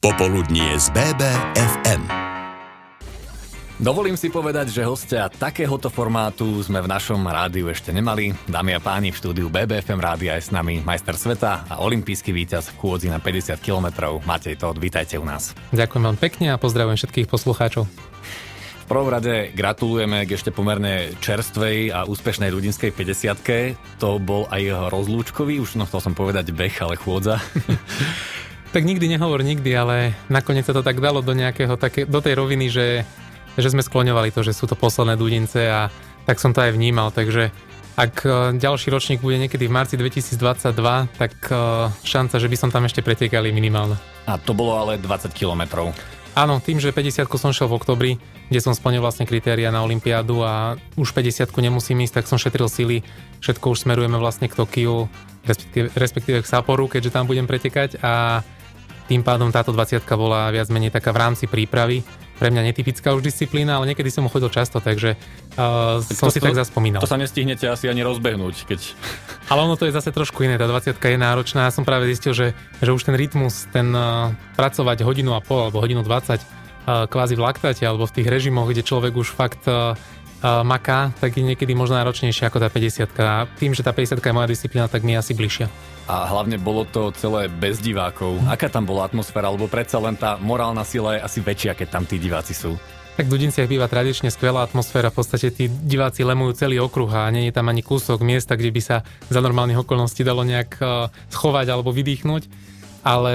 Popoludnie z BBFM. Dovolím si povedať, že hostia takéhoto formátu sme v našom rádiu ešte nemali. Dámy a páni, v štúdiu BBFM rádia je s nami majster sveta a olimpijský víťaz v kôdzi na 50 km. Matej Todd, vítajte u nás. Ďakujem vám pekne a pozdravujem všetkých poslucháčov. V prvom rade gratulujeme k ešte pomerne čerstvej a úspešnej ľudinskej 50 To bol aj rozlúčkový, už no chcel som povedať beh, ale chôdza. tak nikdy nehovor nikdy, ale nakoniec sa to tak dalo do nejakého, také, do tej roviny, že že sme skloňovali to, že sú to posledné dudince a tak som to aj vnímal, takže ak e, ďalší ročník bude niekedy v marci 2022, tak e, šanca, že by som tam ešte pretekali minimálna. A to bolo ale 20 kilometrov. Áno, tým, že 50 som šiel v oktobri, kde som splnil vlastne kritéria na Olympiádu a už 50 nemusím ísť, tak som šetril sily. Všetko už smerujeme vlastne k Tokiu, respektíve, respektíve k Saporu, keďže tam budem pretekať a tým pádom táto 20 bola viac menej taká v rámci prípravy pre mňa netypická už disciplína, ale niekedy som ho chodil často, takže uh, tak som to, si tak zaspomínal. To sa nestihnete asi ani rozbehnúť, keď... Ale ono to je zase trošku iné, tá 20 je náročná. Ja som práve zistil, že, že už ten rytmus, ten uh, pracovať hodinu a pol alebo hodinu 20 uh, kvázi v laktáte alebo v tých režimoch, kde človek už fakt uh, maká, tak je niekedy možno náročnejšie ako tá 50 A tým, že tá 50 je moja disciplína, tak mi je asi bližšia a hlavne bolo to celé bez divákov. Aká tam bola atmosféra, lebo predsa len tá morálna sila je asi väčšia, keď tam tí diváci sú. Tak v Dudinciach býva tradične skvelá atmosféra, v podstate tí diváci lemujú celý okruh a nie je tam ani kúsok miesta, kde by sa za normálnych okolností dalo nejak uh, schovať alebo vydýchnuť. Ale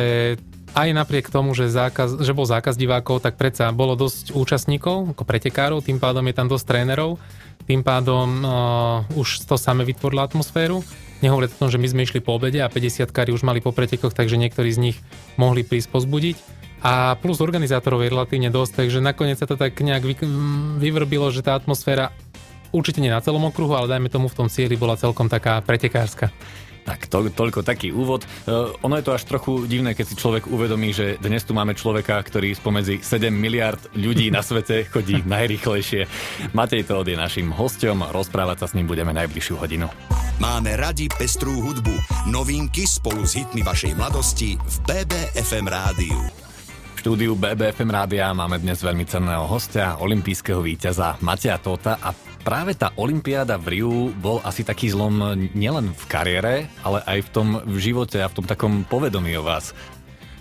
aj napriek tomu, že, zákaz, že bol zákaz divákov, tak predsa bolo dosť účastníkov, ako pretekárov, tým pádom je tam dosť trénerov, tým pádom uh, už to same vytvorilo atmosféru. Nehovoriac o tom, že my sme išli po obede a 50 kary už mali po pretekoch, takže niektorí z nich mohli prísť pozbudiť. A plus organizátorov je relatívne dosť, takže nakoniec sa to tak nejak vyvrbilo, že tá atmosféra určite nie na celom okruhu, ale dajme tomu v tom cieli bola celkom taká pretekárska. Tak to, toľko taký úvod. Uh, ono je to až trochu divné, keď si človek uvedomí, že dnes tu máme človeka, ktorý spomedzi 7 miliard ľudí na svete chodí najrychlejšie. Matej Todd je našim hostom, rozprávať sa s ním budeme najbližšiu hodinu. Máme radi pestrú hudbu, novinky spolu s hitmi vašej mladosti v BBFM rádiu štúdiu BBFM rádia máme dnes veľmi cenného hostia, olimpijského víťaza Matia Tota a práve tá Olympiáda v Riu bol asi taký zlom nielen v kariére, ale aj v tom v živote a v tom takom povedomí o vás.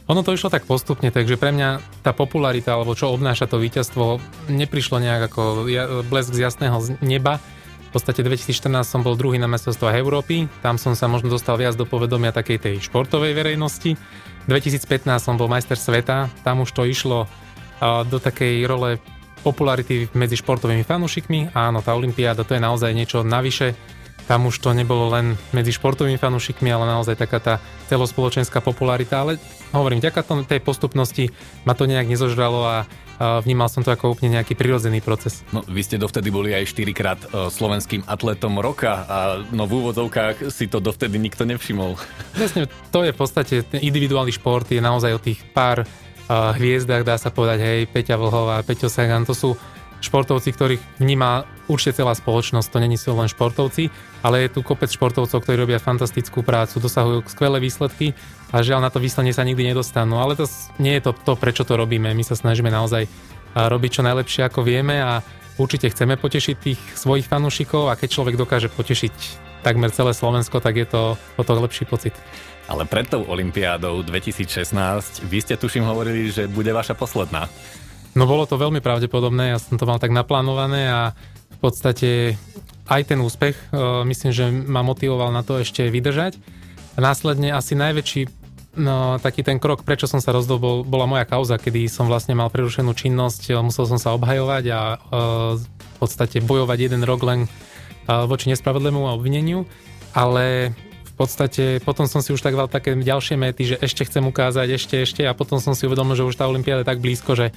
Ono to išlo tak postupne, takže pre mňa tá popularita, alebo čo obnáša to víťazstvo, neprišlo nejak ako blesk z jasného neba. V podstate 2014 som bol druhý na mestrovstvách Európy, tam som sa možno dostal viac do povedomia takej tej športovej verejnosti. 2015 som bol majster sveta, tam už to išlo do takej role popularity medzi športovými fanúšikmi. Áno, tá Olympiáda to je naozaj niečo navyše. Tam už to nebolo len medzi športovými fanúšikmi, ale naozaj taká tá celospoločenská popularita. Ale hovorím, vďaka tej postupnosti ma to nejak nezožralo a vnímal som to ako úplne nejaký prirodzený proces. No, vy ste dovtedy boli aj 4 krát e, slovenským atletom roka a no v úvodzovkách si to dovtedy nikto nevšimol. Presne, to je v podstate, ten individuálny šport je naozaj o tých pár uh, hviezdach, dá sa povedať, hej, Peťa Vlhová, Peťo Sagan, to sú športovci, ktorých vníma určite celá spoločnosť, to není sú len športovci, ale je tu kopec športovcov, ktorí robia fantastickú prácu, dosahujú skvelé výsledky a žiaľ na to výsledne sa nikdy nedostanú. Ale to nie je to, to, prečo to robíme. My sa snažíme naozaj robiť čo najlepšie, ako vieme a určite chceme potešiť tých svojich fanúšikov a keď človek dokáže potešiť takmer celé Slovensko, tak je to o to lepší pocit. Ale pred tou Olympiádou 2016 vy ste tuším hovorili, že bude vaša posledná. No bolo to veľmi pravdepodobné, ja som to mal tak naplánované a v podstate aj ten úspech, e, myslím, že ma motivoval na to ešte vydržať. A následne asi najväčší no, taký ten krok, prečo som sa rozdol, bol, bola moja kauza, kedy som vlastne mal prerušenú činnosť, e, musel som sa obhajovať a uh, v podstate bojovať jeden rok len voči nespravodlému obvineniu, ale v podstate potom som si už tak dal také ďalšie méty, že ešte chcem ukázať, ešte, ešte a potom som si uvedomil, že už tá Olympiáda je tak blízko, že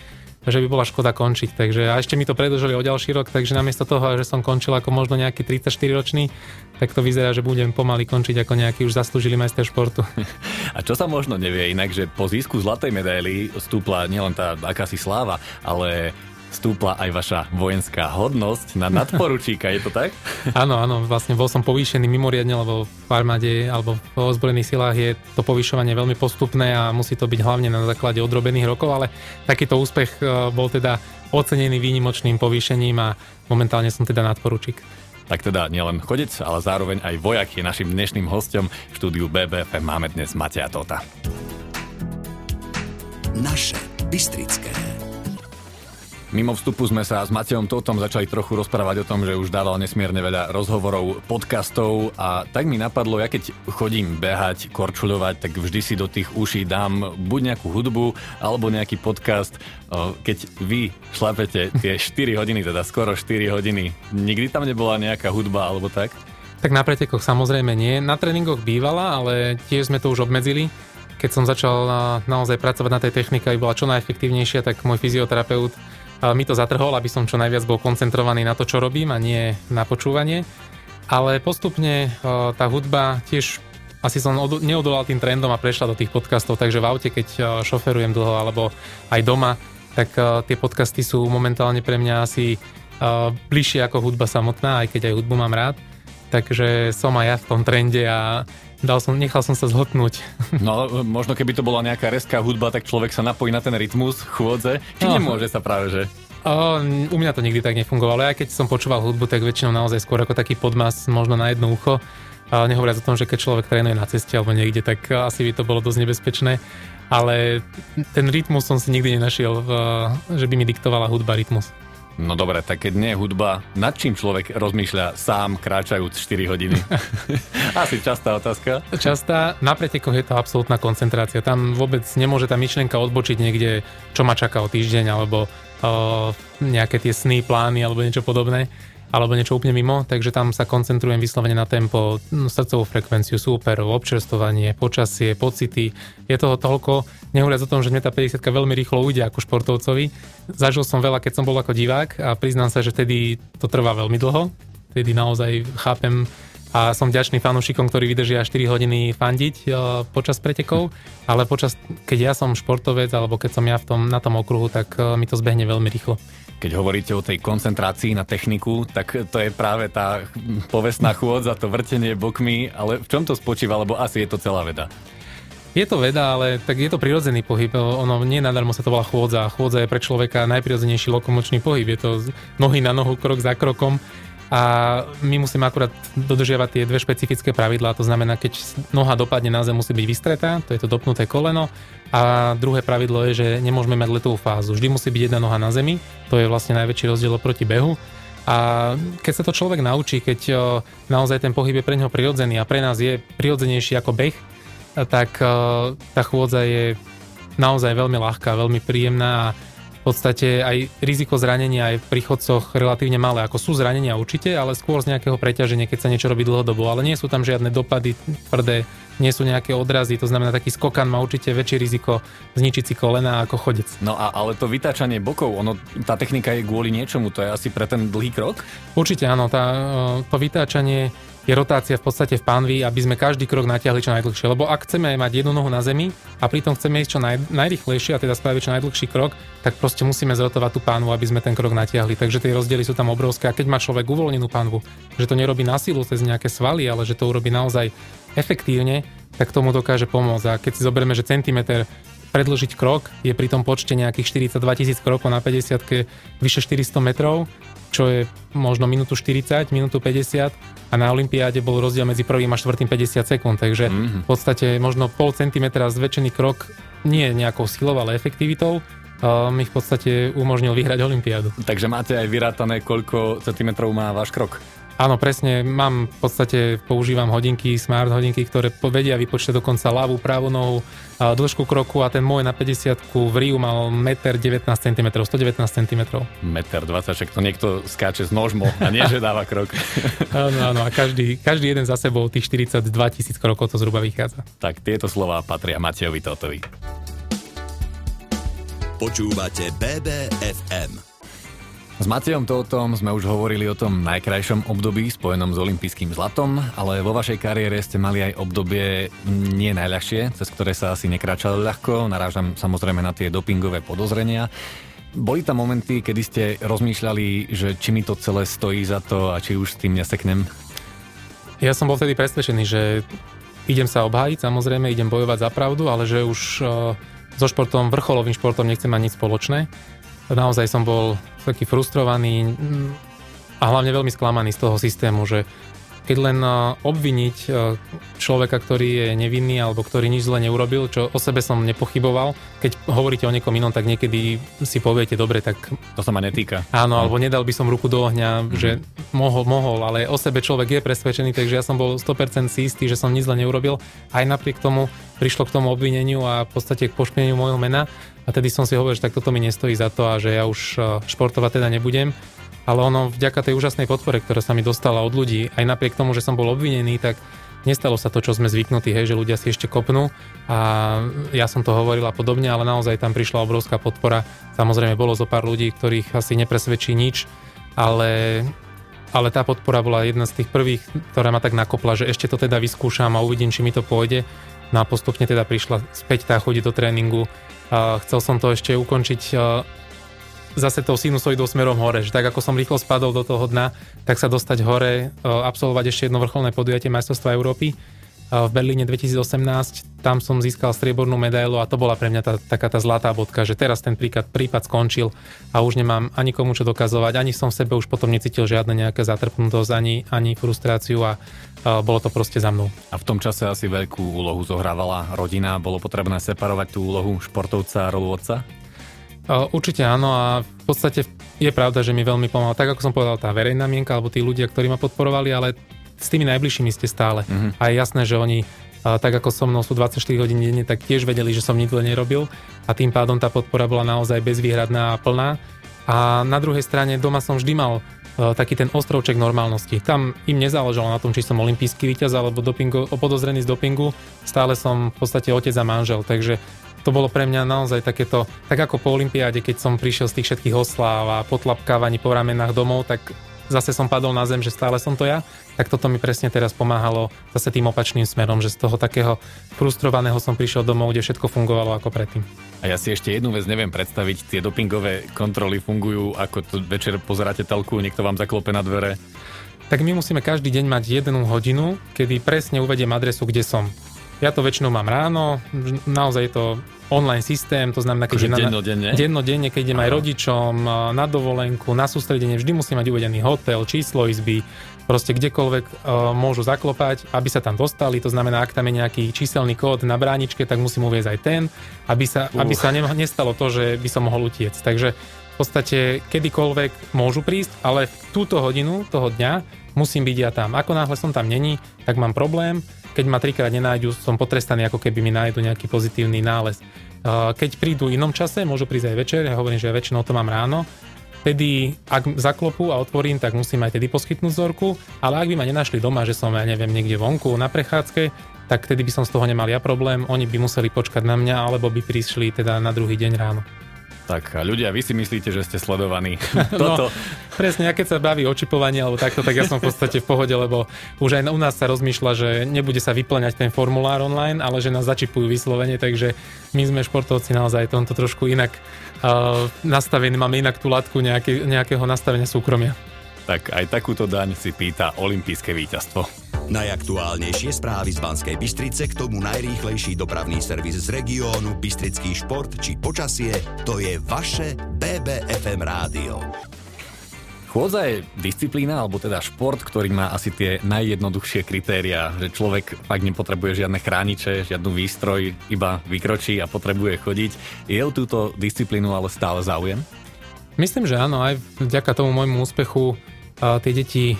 že by bola škoda končiť. Takže a ešte mi to predlžili o ďalší rok, takže namiesto toho, že som končil ako možno nejaký 34 ročný, tak to vyzerá, že budem pomaly končiť ako nejaký už zaslúžili majster športu. A čo sa možno nevie inak, že po získu zlatej medaily stúpla nielen tá akási sláva, ale stúpla aj vaša vojenská hodnosť na nadporučíka, je to tak? Áno, áno, vlastne bol som povýšený mimoriadne, lebo v armáde alebo v ozbrojených silách je to povýšovanie veľmi postupné a musí to byť hlavne na základe odrobených rokov, ale takýto úspech e, bol teda ocenený výnimočným povýšením a momentálne som teda nadporučík. Tak teda nielen chodec, ale zároveň aj vojak je našim dnešným hostom. V štúdiu BBFM máme dnes Mateja Tota. Naše Bystrické. Mimo vstupu sme sa s Matejom Totom začali trochu rozprávať o tom, že už dával nesmierne veľa rozhovorov, podcastov a tak mi napadlo, ja keď chodím behať, korčuľovať, tak vždy si do tých uší dám buď nejakú hudbu alebo nejaký podcast. Keď vy šlapete tie 4 hodiny, teda skoro 4 hodiny, nikdy tam nebola nejaká hudba alebo tak? Tak na pretekoch samozrejme nie. Na tréningoch bývala, ale tiež sme to už obmedzili. Keď som začal naozaj pracovať na tej technike, aby bola čo najefektívnejšia, tak môj fyzioterapeut mi to zatrhol, aby som čo najviac bol koncentrovaný na to, čo robím a nie na počúvanie. Ale postupne tá hudba tiež asi som neodolal tým trendom a prešla do tých podcastov, takže v aute, keď šoferujem dlho alebo aj doma, tak tie podcasty sú momentálne pre mňa asi bližšie ako hudba samotná, aj keď aj hudbu mám rád. Takže som aj ja v tom trende a Dal som, nechal som sa zhotnúť. No, možno keby to bola nejaká reská hudba, tak človek sa napojí na ten rytmus chôdze. Či no. nemôže sa práve, že? O, u mňa to nikdy tak nefungovalo. Ja keď som počúval hudbu, tak väčšinou naozaj skôr ako taký podmas, možno na jedno ucho. Ale nehovoriac o tom, že keď človek trénuje na ceste alebo niekde, tak asi by to bolo dosť nebezpečné. Ale ten rytmus som si nikdy nenašiel, že by mi diktovala hudba rytmus. No dobre, tak keď nie je hudba, nad čím človek rozmýšľa sám kráčajúc 4 hodiny? Asi častá otázka. Častá. Na pretekoch je to absolútna koncentrácia. Tam vôbec nemôže tá myšlienka odbočiť niekde, čo ma čaká o týždeň, alebo o, nejaké tie sny, plány, alebo niečo podobné alebo niečo úplne mimo, takže tam sa koncentrujem vyslovene na tempo, no, srdcovú frekvenciu, súperov, občerstovanie, počasie, pocity. Je toho toľko, nehovoriac o tom, že mne tá 50 veľmi rýchlo ujde ako športovcovi. Zažil som veľa, keď som bol ako divák a priznám sa, že vtedy to trvá veľmi dlho. Vtedy naozaj chápem a som vďačný fanúšikom, ktorí vydržia 4 hodiny fandiť e, počas pretekov, ale počas, keď ja som športovec alebo keď som ja v tom, na tom okruhu, tak e, mi to zbehne veľmi rýchlo. Keď hovoríte o tej koncentrácii na techniku, tak to je práve tá povestná chôdza, to vrtenie bokmi, ale v čom to spočíva, lebo asi je to celá veda? Je to veda, ale tak je to prirodzený pohyb. Ono nie nadarmo sa to volá chôdza. Chôdza je pre človeka najprirodzenejší lokomočný pohyb. Je to nohy na nohu, krok za krokom a my musíme akurát dodržiavať tie dve špecifické pravidlá, to znamená, keď noha dopadne na zem, musí byť vystretá, to je to dopnuté koleno. A druhé pravidlo je, že nemôžeme mať letovú fázu, vždy musí byť jedna noha na zemi, to je vlastne najväčší rozdiel oproti behu. A keď sa to človek naučí, keď naozaj ten pohyb je pre neho prirodzený a pre nás je prirodzenejší ako beh, tak tá chôdza je naozaj veľmi ľahká, veľmi príjemná a podstate aj riziko zranenia aj pri chodcoch relatívne malé. Ako sú zranenia určite, ale skôr z nejakého preťaženia, keď sa niečo robí dlhodobo. Ale nie sú tam žiadne dopady tvrdé, nie sú nejaké odrazy, to znamená taký skokan má určite väčšie riziko zničiť si kolena ako chodec. No a ale to vytáčanie bokov, ono, tá technika je kvôli niečomu, to je asi pre ten dlhý krok? Určite áno, tá, to vytáčanie je rotácia v podstate v pánvi, aby sme každý krok natiahli čo najdlhšie. Lebo ak chceme mať jednu nohu na zemi a pritom chceme ísť čo naj, najrychlejšie a teda spraviť čo najdlhší krok, tak proste musíme zrotovať tú pánvu, aby sme ten krok natiahli. Takže tie rozdiely sú tam obrovské. A keď má človek uvoľnenú pánvu, že to nerobí na silu cez nejaké svaly, ale že to urobí naozaj efektívne, tak tomu dokáže pomôcť. A keď si zoberieme, že centimeter predlžiť krok je pri tom počte nejakých 42 tisíc krokov na 50 vyše 400 metrov, čo je možno minútu 40, minútu 50 a na Olympiáde bol rozdiel medzi prvým a štvrtým 50 sekúnd, takže mm-hmm. v podstate možno pol centimetra zväčšený krok nie nejakou silou, ale efektivitou mi v podstate umožnil vyhrať Olympiádu. Takže máte aj vyrátané, koľko centimetrov má váš krok? Áno, presne. Mám v podstate, používam hodinky, smart hodinky, ktoré vedia vypočítať dokonca ľavú, pravú nohu, dĺžku kroku a ten môj na 50 v Riu mal 1,19 cm, 119 cm. 1,20 m, to niekto skáče z nožmo a nie, že dáva krok. áno, áno, a každý, každý jeden za sebou, tých 42 tisíc krokov to zhruba vychádza. Tak tieto slova patria Matejovi Totovi. Počúvate BBFM. S Matejom Tótom sme už hovorili o tom najkrajšom období spojenom s olympijským zlatom, ale vo vašej kariére ste mali aj obdobie nie najľahšie, cez ktoré sa asi nekráčalo ľahko. Narážam samozrejme na tie dopingové podozrenia. boli tam momenty, kedy ste rozmýšľali, že či mi to celé stojí za to a či už s tým neseknem? Ja som bol vtedy presvedčený, že idem sa obhájiť, samozrejme idem bojovať za pravdu, ale že už so športom, vrcholovým športom nechcem mať nič spoločné. Naozaj som bol taký frustrovaný a hlavne veľmi sklamaný z toho systému, že keď len obviniť človeka, ktorý je nevinný alebo ktorý nič zle neurobil, čo o sebe som nepochyboval, keď hovoríte o niekom inom, tak niekedy si poviete, dobre, tak... To sa ma netýka. Áno, mm. alebo nedal by som ruku do ohňa, mm. že mohol, mohol, ale o sebe človek je presvedčený, takže ja som bol 100% si istý, že som nič zle neurobil. Aj napriek tomu prišlo k tomu obvineniu a v podstate k pošpineniu môjho mena. A tedy som si hovoril, že tak toto mi nestojí za to a že ja už športovať teda nebudem ale ono vďaka tej úžasnej podpore, ktorá sa mi dostala od ľudí, aj napriek tomu, že som bol obvinený, tak nestalo sa to, čo sme zvyknutí, hej, že ľudia si ešte kopnú a ja som to hovoril a podobne, ale naozaj tam prišla obrovská podpora. Samozrejme bolo zo pár ľudí, ktorých asi nepresvedčí nič, ale, ale tá podpora bola jedna z tých prvých, ktorá ma tak nakopla, že ešte to teda vyskúšam a uvidím, či mi to pôjde. No a postupne teda prišla späť tá chodiť do tréningu. Chcel som to ešte ukončiť zase tou sinusoidou smerom hore, že tak ako som rýchlo spadol do toho dna, tak sa dostať hore, absolvovať ešte jedno vrcholné podujatie majstrovstva Európy v Berlíne 2018, tam som získal striebornú medailu a to bola pre mňa tá, taká tá zlatá bodka, že teraz ten prípad, prípad skončil a už nemám ani komu čo dokazovať, ani som v sebe už potom necítil žiadne nejaké zatrpnutosť, ani, ani frustráciu a, a bolo to proste za mnou. A v tom čase asi veľkú úlohu zohrávala rodina, bolo potrebné separovať tú úlohu športovca a rolu otca? Určite áno a v podstate je pravda, že mi veľmi pomáha. Tak ako som povedal, tá verejná mienka alebo tí ľudia, ktorí ma podporovali, ale s tými najbližšími ste stále. Uh-huh. A je jasné, že oni tak ako so mnou sú 24 hodín denne, tak tiež vedeli, že som nič nerobil a tým pádom tá podpora bola naozaj bezvýhradná a plná. A na druhej strane doma som vždy mal taký ten ostrovček normálnosti. Tam im nezáležalo na tom, či som olimpijský víťaz alebo dopingu, podozrený z dopingu. Stále som v podstate otec a manžel, takže to bolo pre mňa naozaj takéto, tak ako po Olympiáde, keď som prišiel z tých všetkých osláv a potlapkávaní po ramenách domov, tak zase som padol na zem, že stále som to ja, tak toto mi presne teraz pomáhalo zase tým opačným smerom, že z toho takého frustrovaného som prišiel domov, kde všetko fungovalo ako predtým. A ja si ešte jednu vec neviem predstaviť, tie dopingové kontroly fungujú, ako to večer pozeráte telku, niekto vám zaklope na dvere. Tak my musíme každý deň mať jednu hodinu, kedy presne uvediem adresu, kde som. Ja to väčšinou mám ráno, naozaj je to online systém, to znamená, keď idem dennodenne? dennodenne, keď idem aj rodičom na dovolenku, na sústredenie, vždy musím mať uvedený hotel, číslo izby, proste kdekoľvek uh, môžu zaklopať, aby sa tam dostali, to znamená, ak tam je nejaký číselný kód na bráničke, tak musím uvieť aj ten, aby sa, uh. aby sa ne, nestalo to, že by som mohol utiecť. Takže v podstate kedykoľvek môžu prísť, ale v túto hodinu toho dňa musím byť ja tam. Ako náhle som tam není, tak mám problém, keď ma trikrát nenájdu, som potrestaný, ako keby mi nájdu nejaký pozitívny nález. Keď prídu v inom čase, môžu prísť aj večer, ja hovorím, že väčšinou to mám ráno, Vtedy, ak zaklopú a otvorím, tak musím aj tedy poskytnúť vzorku, ale ak by ma nenašli doma, že som, ja neviem, niekde vonku na prechádzke, tak vtedy by som z toho nemal ja problém, oni by museli počkať na mňa, alebo by prišli teda na druhý deň ráno. Tak ľudia, vy si myslíte, že ste sledovaní. Toto. No, presne, ja keď sa baví očipovanie alebo takto, tak ja som v podstate v pohode, lebo už aj u nás sa rozmýšľa, že nebude sa vyplňať ten formulár online, ale že nás začipujú vyslovene, takže my sme športovci naozaj tomto trošku inak uh, nastavení, máme inak tú latku nejaké, nejakého nastavenia súkromia. Tak aj takúto daň si pýta olympijské víťazstvo. Najaktuálnejšie správy z Banskej Bystrice, k tomu najrýchlejší dopravný servis z regiónu, Bystrický šport či počasie, to je vaše BBFM rádio. Chôdza je disciplína, alebo teda šport, ktorý má asi tie najjednoduchšie kritéria, že človek fakt nepotrebuje žiadne chrániče, žiadnu výstroj, iba vykročí a potrebuje chodiť. Je o túto disciplínu ale stále záujem? Myslím, že áno, aj vďaka tomu môjmu úspechu tie deti,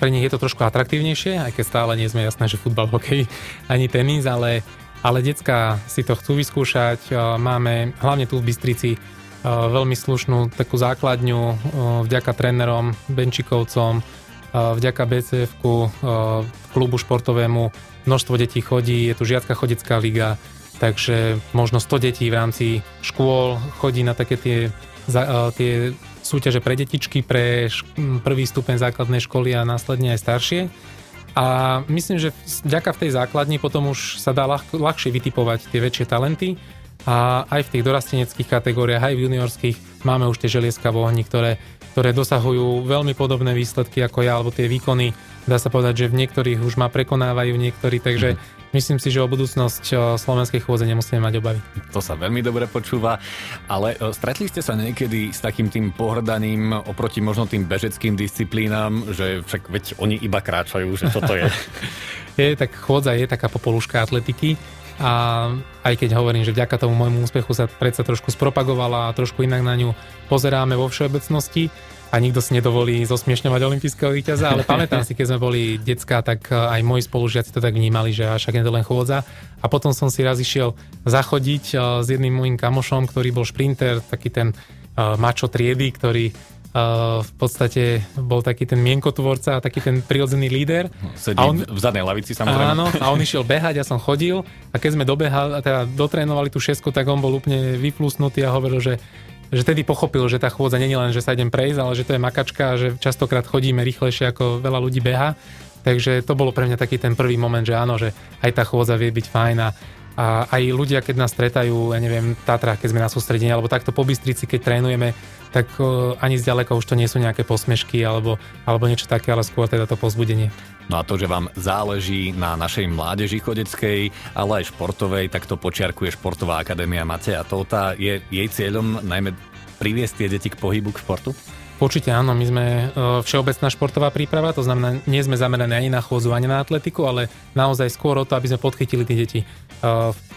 pre nich je to trošku atraktívnejšie, aj keď stále nie sme jasné, že futbal, hokej ani tenis, ale, ale decka si to chcú vyskúšať. Máme hlavne tu v Bystrici veľmi slušnú takú základňu vďaka trénerom, Benčikovcom, vďaka bcf klubu športovému. Množstvo detí chodí, je tu žiacka chodecká liga, takže možno 100 detí v rámci škôl chodí na také tie, tie súťaže pre detičky, pre prvý stupeň základnej školy a následne aj staršie. A myslím, že vďaka v tej základni potom už sa dá ľah, ľahšie vytipovať tie väčšie talenty. A aj v tých dorasteneckých kategóriách, aj v juniorských máme už tie želieska v ohni, ktoré, ktoré dosahujú veľmi podobné výsledky ako ja, alebo tie výkony, dá sa povedať, že v niektorých už ma prekonávajú niektorí, takže mm-hmm Myslím si, že o budúcnosť slovenskej chôdze nemusíme mať obavy. To sa veľmi dobre počúva, ale stretli ste sa niekedy s takým tým pohrdaním oproti možno tým bežeckým disciplínám, že však veď oni iba kráčajú, že čo to je? je, tak chôdza je taká popoluška atletiky a aj keď hovorím, že vďaka tomu môjmu úspechu sa predsa trošku spropagovala a trošku inak na ňu pozeráme vo všeobecnosti, a nikto si nedovolí zosmiešňovať olimpijského víťaza, ale pamätám si, keď sme boli decka, tak eh, aj moji spolužiaci to tak vnímali, že však je to len chôdza. A potom som si raz išiel zachodiť eh, s jedným môjim kamošom, ktorý bol šprinter, taký ten eh, mačo triedy, ktorý v podstate bol taký ten mienkotvorca a taký ten prirodzený líder. Sedí a on, v zadnej lavici samozrejme. Áno, a on išiel behať, ja som chodil a keď sme dobehali, teda dotrénovali tú šesku, tak on bol úplne vyplusnutý a hovoril, že že tedy pochopil, že tá chôdza je len, že sa idem prejsť, ale že to je makačka a že častokrát chodíme rýchlejšie ako veľa ľudí beha. Takže to bolo pre mňa taký ten prvý moment, že áno, že aj tá chôdza vie byť fajn a, a aj ľudia, keď nás stretajú, ja neviem, Tatra, keď sme na sústredení, alebo takto po Bystrici, keď trénujeme, tak uh, ani zďaleka už to nie sú nejaké posmešky alebo, alebo niečo také, ale skôr teda to pozbudenie. No a to, že vám záleží na našej mládeži chodeckej, ale aj športovej, tak to počiarkuje Športová akadémia Mateja Tóta. Je jej cieľom najmä priviesť tie deti k pohybu, k športu? Určite áno, my sme e, všeobecná športová príprava, to znamená, nie sme zameraní ani na chôdzu, ani na atletiku, ale naozaj skôr o to, aby sme podchytili tie deti. E,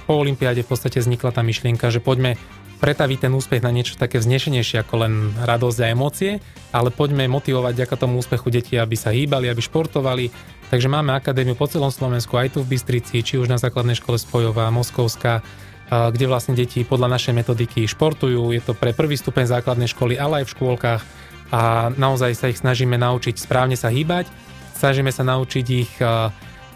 po Olympiáde v podstate vznikla tá myšlienka, že poďme pretaviť ten úspech na niečo také vznešenejšie ako len radosť a emócie, ale poďme motivovať ďaká tomu úspechu deti, aby sa hýbali, aby športovali. Takže máme akadémiu po celom Slovensku, aj tu v Bystrici, či už na základnej škole Spojová, Moskovská, kde vlastne deti podľa našej metodiky športujú. Je to pre prvý stupeň základnej školy, ale aj v škôlkach a naozaj sa ich snažíme naučiť správne sa hýbať, snažíme sa naučiť ich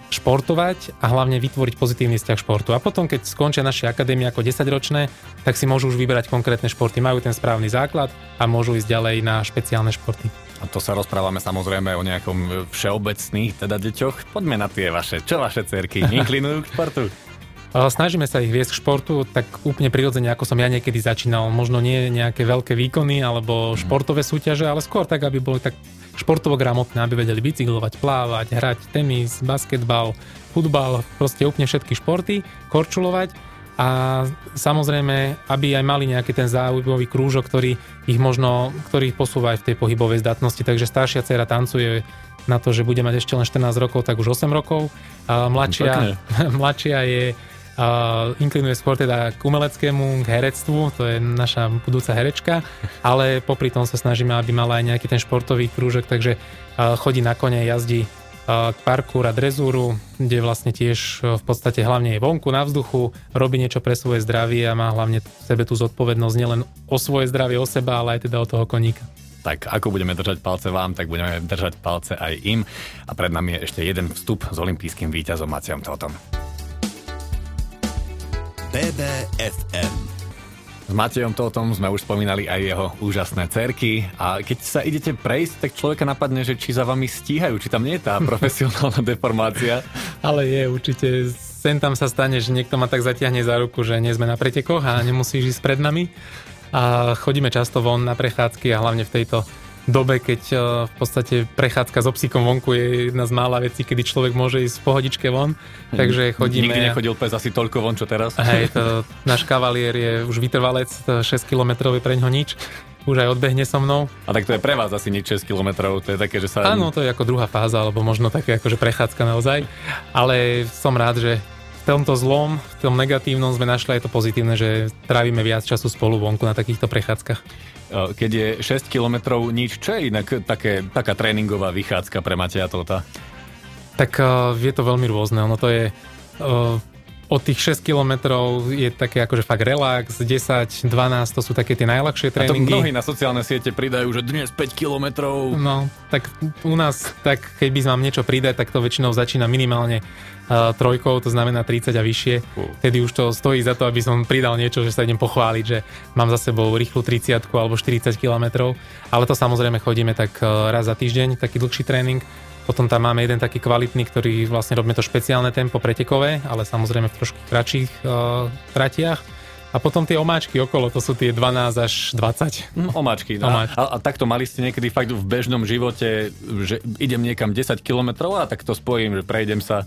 športovať a hlavne vytvoriť pozitívny vzťah športu. A potom, keď skončia naše akadémie ako 10-ročné, tak si môžu už vyberať konkrétne športy. Majú ten správny základ a môžu ísť ďalej na špeciálne športy. A to sa rozprávame samozrejme o nejakom všeobecných teda deťoch. Poďme na tie vaše. Čo vaše cerky inklinujú k športu? Snažíme sa ich viesť k športu tak úplne prirodzene, ako som ja niekedy začínal. Možno nie nejaké veľké výkony alebo športové súťaže, ale skôr tak, aby boli tak športovo gramotné, aby vedeli bicyklovať, plávať, hrať tenis, basketbal, futbal, proste úplne všetky športy, korčulovať a samozrejme, aby aj mali nejaký ten záujmový krúžok, ktorý ich možno, ktorý ich posúva aj v tej pohybovej zdatnosti. Takže staršia dcera tancuje na to, že bude mať ešte len 14 rokov, tak už 8 rokov. A mladšia, mladšia je Uh, inklinuje skôr teda k umeleckému, k herectvu, to je naša budúca herečka, ale popri tom sa snažíme, aby mala aj nejaký ten športový krúžok, takže uh, chodí na kone, jazdí k parkour a drezúru, kde vlastne tiež v podstate hlavne je vonku, na vzduchu, robí niečo pre svoje zdravie a má hlavne v sebe tú zodpovednosť nielen o svoje zdravie, o seba, ale aj teda o toho koníka tak ako budeme držať palce vám, tak budeme držať palce aj im. A pred nami je ešte jeden vstup s olympijským víťazom Maciom Totom. BBFM. S Matejom Totom sme už spomínali aj jeho úžasné cerky a keď sa idete prejsť, tak človeka napadne, že či za vami stíhajú, či tam nie je tá profesionálna deformácia. Ale je určite, sem tam sa stane, že niekto ma tak zatiahne za ruku, že nie sme na pretekoch a nemusíš ísť pred nami. A chodíme často von na prechádzky a hlavne v tejto dobe, keď eh, v podstate prechádzka s obsíkom vonku je jedna z mála vecí, kedy človek môže ísť v pohodičke von. Hm. Takže chodíme... Nikdy nechodil pes asi toľko von, čo teraz. Hej, to, náš kavalier je už vytrvalec, 6 km je pre ňo nič. Už aj odbehne so mnou. A tak to je pre vás asi nič 6 km, to je také, že sa... Áno, to je ako druhá fáza, alebo možno také akože prechádzka naozaj. Ale som rád, že v tomto zlom, v tom negatívnom sme našli aj to pozitívne, že trávime viac času spolu vonku na takýchto prechádzkach. Keď je 6 km nič, čo je inak také, taká tréningová vychádzka pre Mateja Tota? Tak je to veľmi rôzne. Ono to je od tých 6 kilometrov je také akože fakt relax, 10, 12, to sú také tie najľahšie tréningy. A to mnohí na sociálne siete pridajú, že dnes 5 kilometrov. No, tak u nás, tak keď by mám niečo pridať, tak to väčšinou začína minimálne uh, trojkou, to znamená 30 a vyššie. Uh. Tedy už to stojí za to, aby som pridal niečo, že sa idem pochváliť, že mám za sebou rýchlu 30 alebo 40 kilometrov. Ale to samozrejme chodíme tak uh, raz za týždeň, taký dlhší tréning potom tam máme jeden taký kvalitný, ktorý vlastne robíme to špeciálne tempo pretekové, ale samozrejme v trošku kratších uh, tratiach. A potom tie omáčky okolo, to sú tie 12 až 20. No, omáčky. No. Omáčky. A, a takto mali ste niekedy fakt v bežnom živote, že idem niekam 10 kilometrov a tak to spojím, že prejdem sa.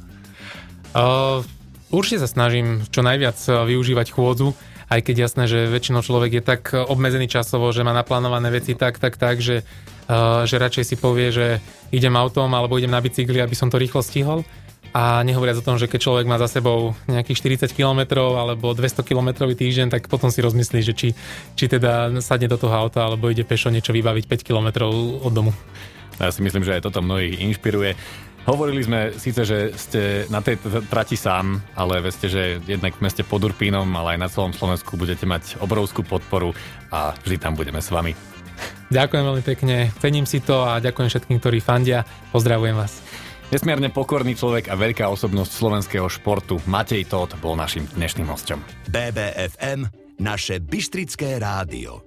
Uh, určite sa snažím čo najviac uh, využívať chôdzu, aj keď jasné, že väčšinou človek je tak obmedzený časovo, že má naplánované veci tak, tak, tak, že, uh, že radšej si povie, že idem autom alebo idem na bicykli, aby som to rýchlo stihol. A nehovoriac o tom, že keď človek má za sebou nejakých 40 km alebo 200 km týždeň, tak potom si rozmyslí, že či, či teda sadne do toho auta alebo ide pešo niečo vybaviť 5 km od domu. Ja si myslím, že aj toto mnohých inšpiruje. Hovorili sme síce, že ste na tej trati sám, ale veste, že jednak v meste pod Urpínom, ale aj na celom Slovensku budete mať obrovskú podporu a vždy tam budeme s vami. Ďakujem veľmi pekne, cením si to a ďakujem všetkým, ktorí fandia. Pozdravujem vás. Nesmierne pokorný človek a veľká osobnosť slovenského športu Matej Todt bol našim dnešným hostom. BBFM, naše Bystrické rádio.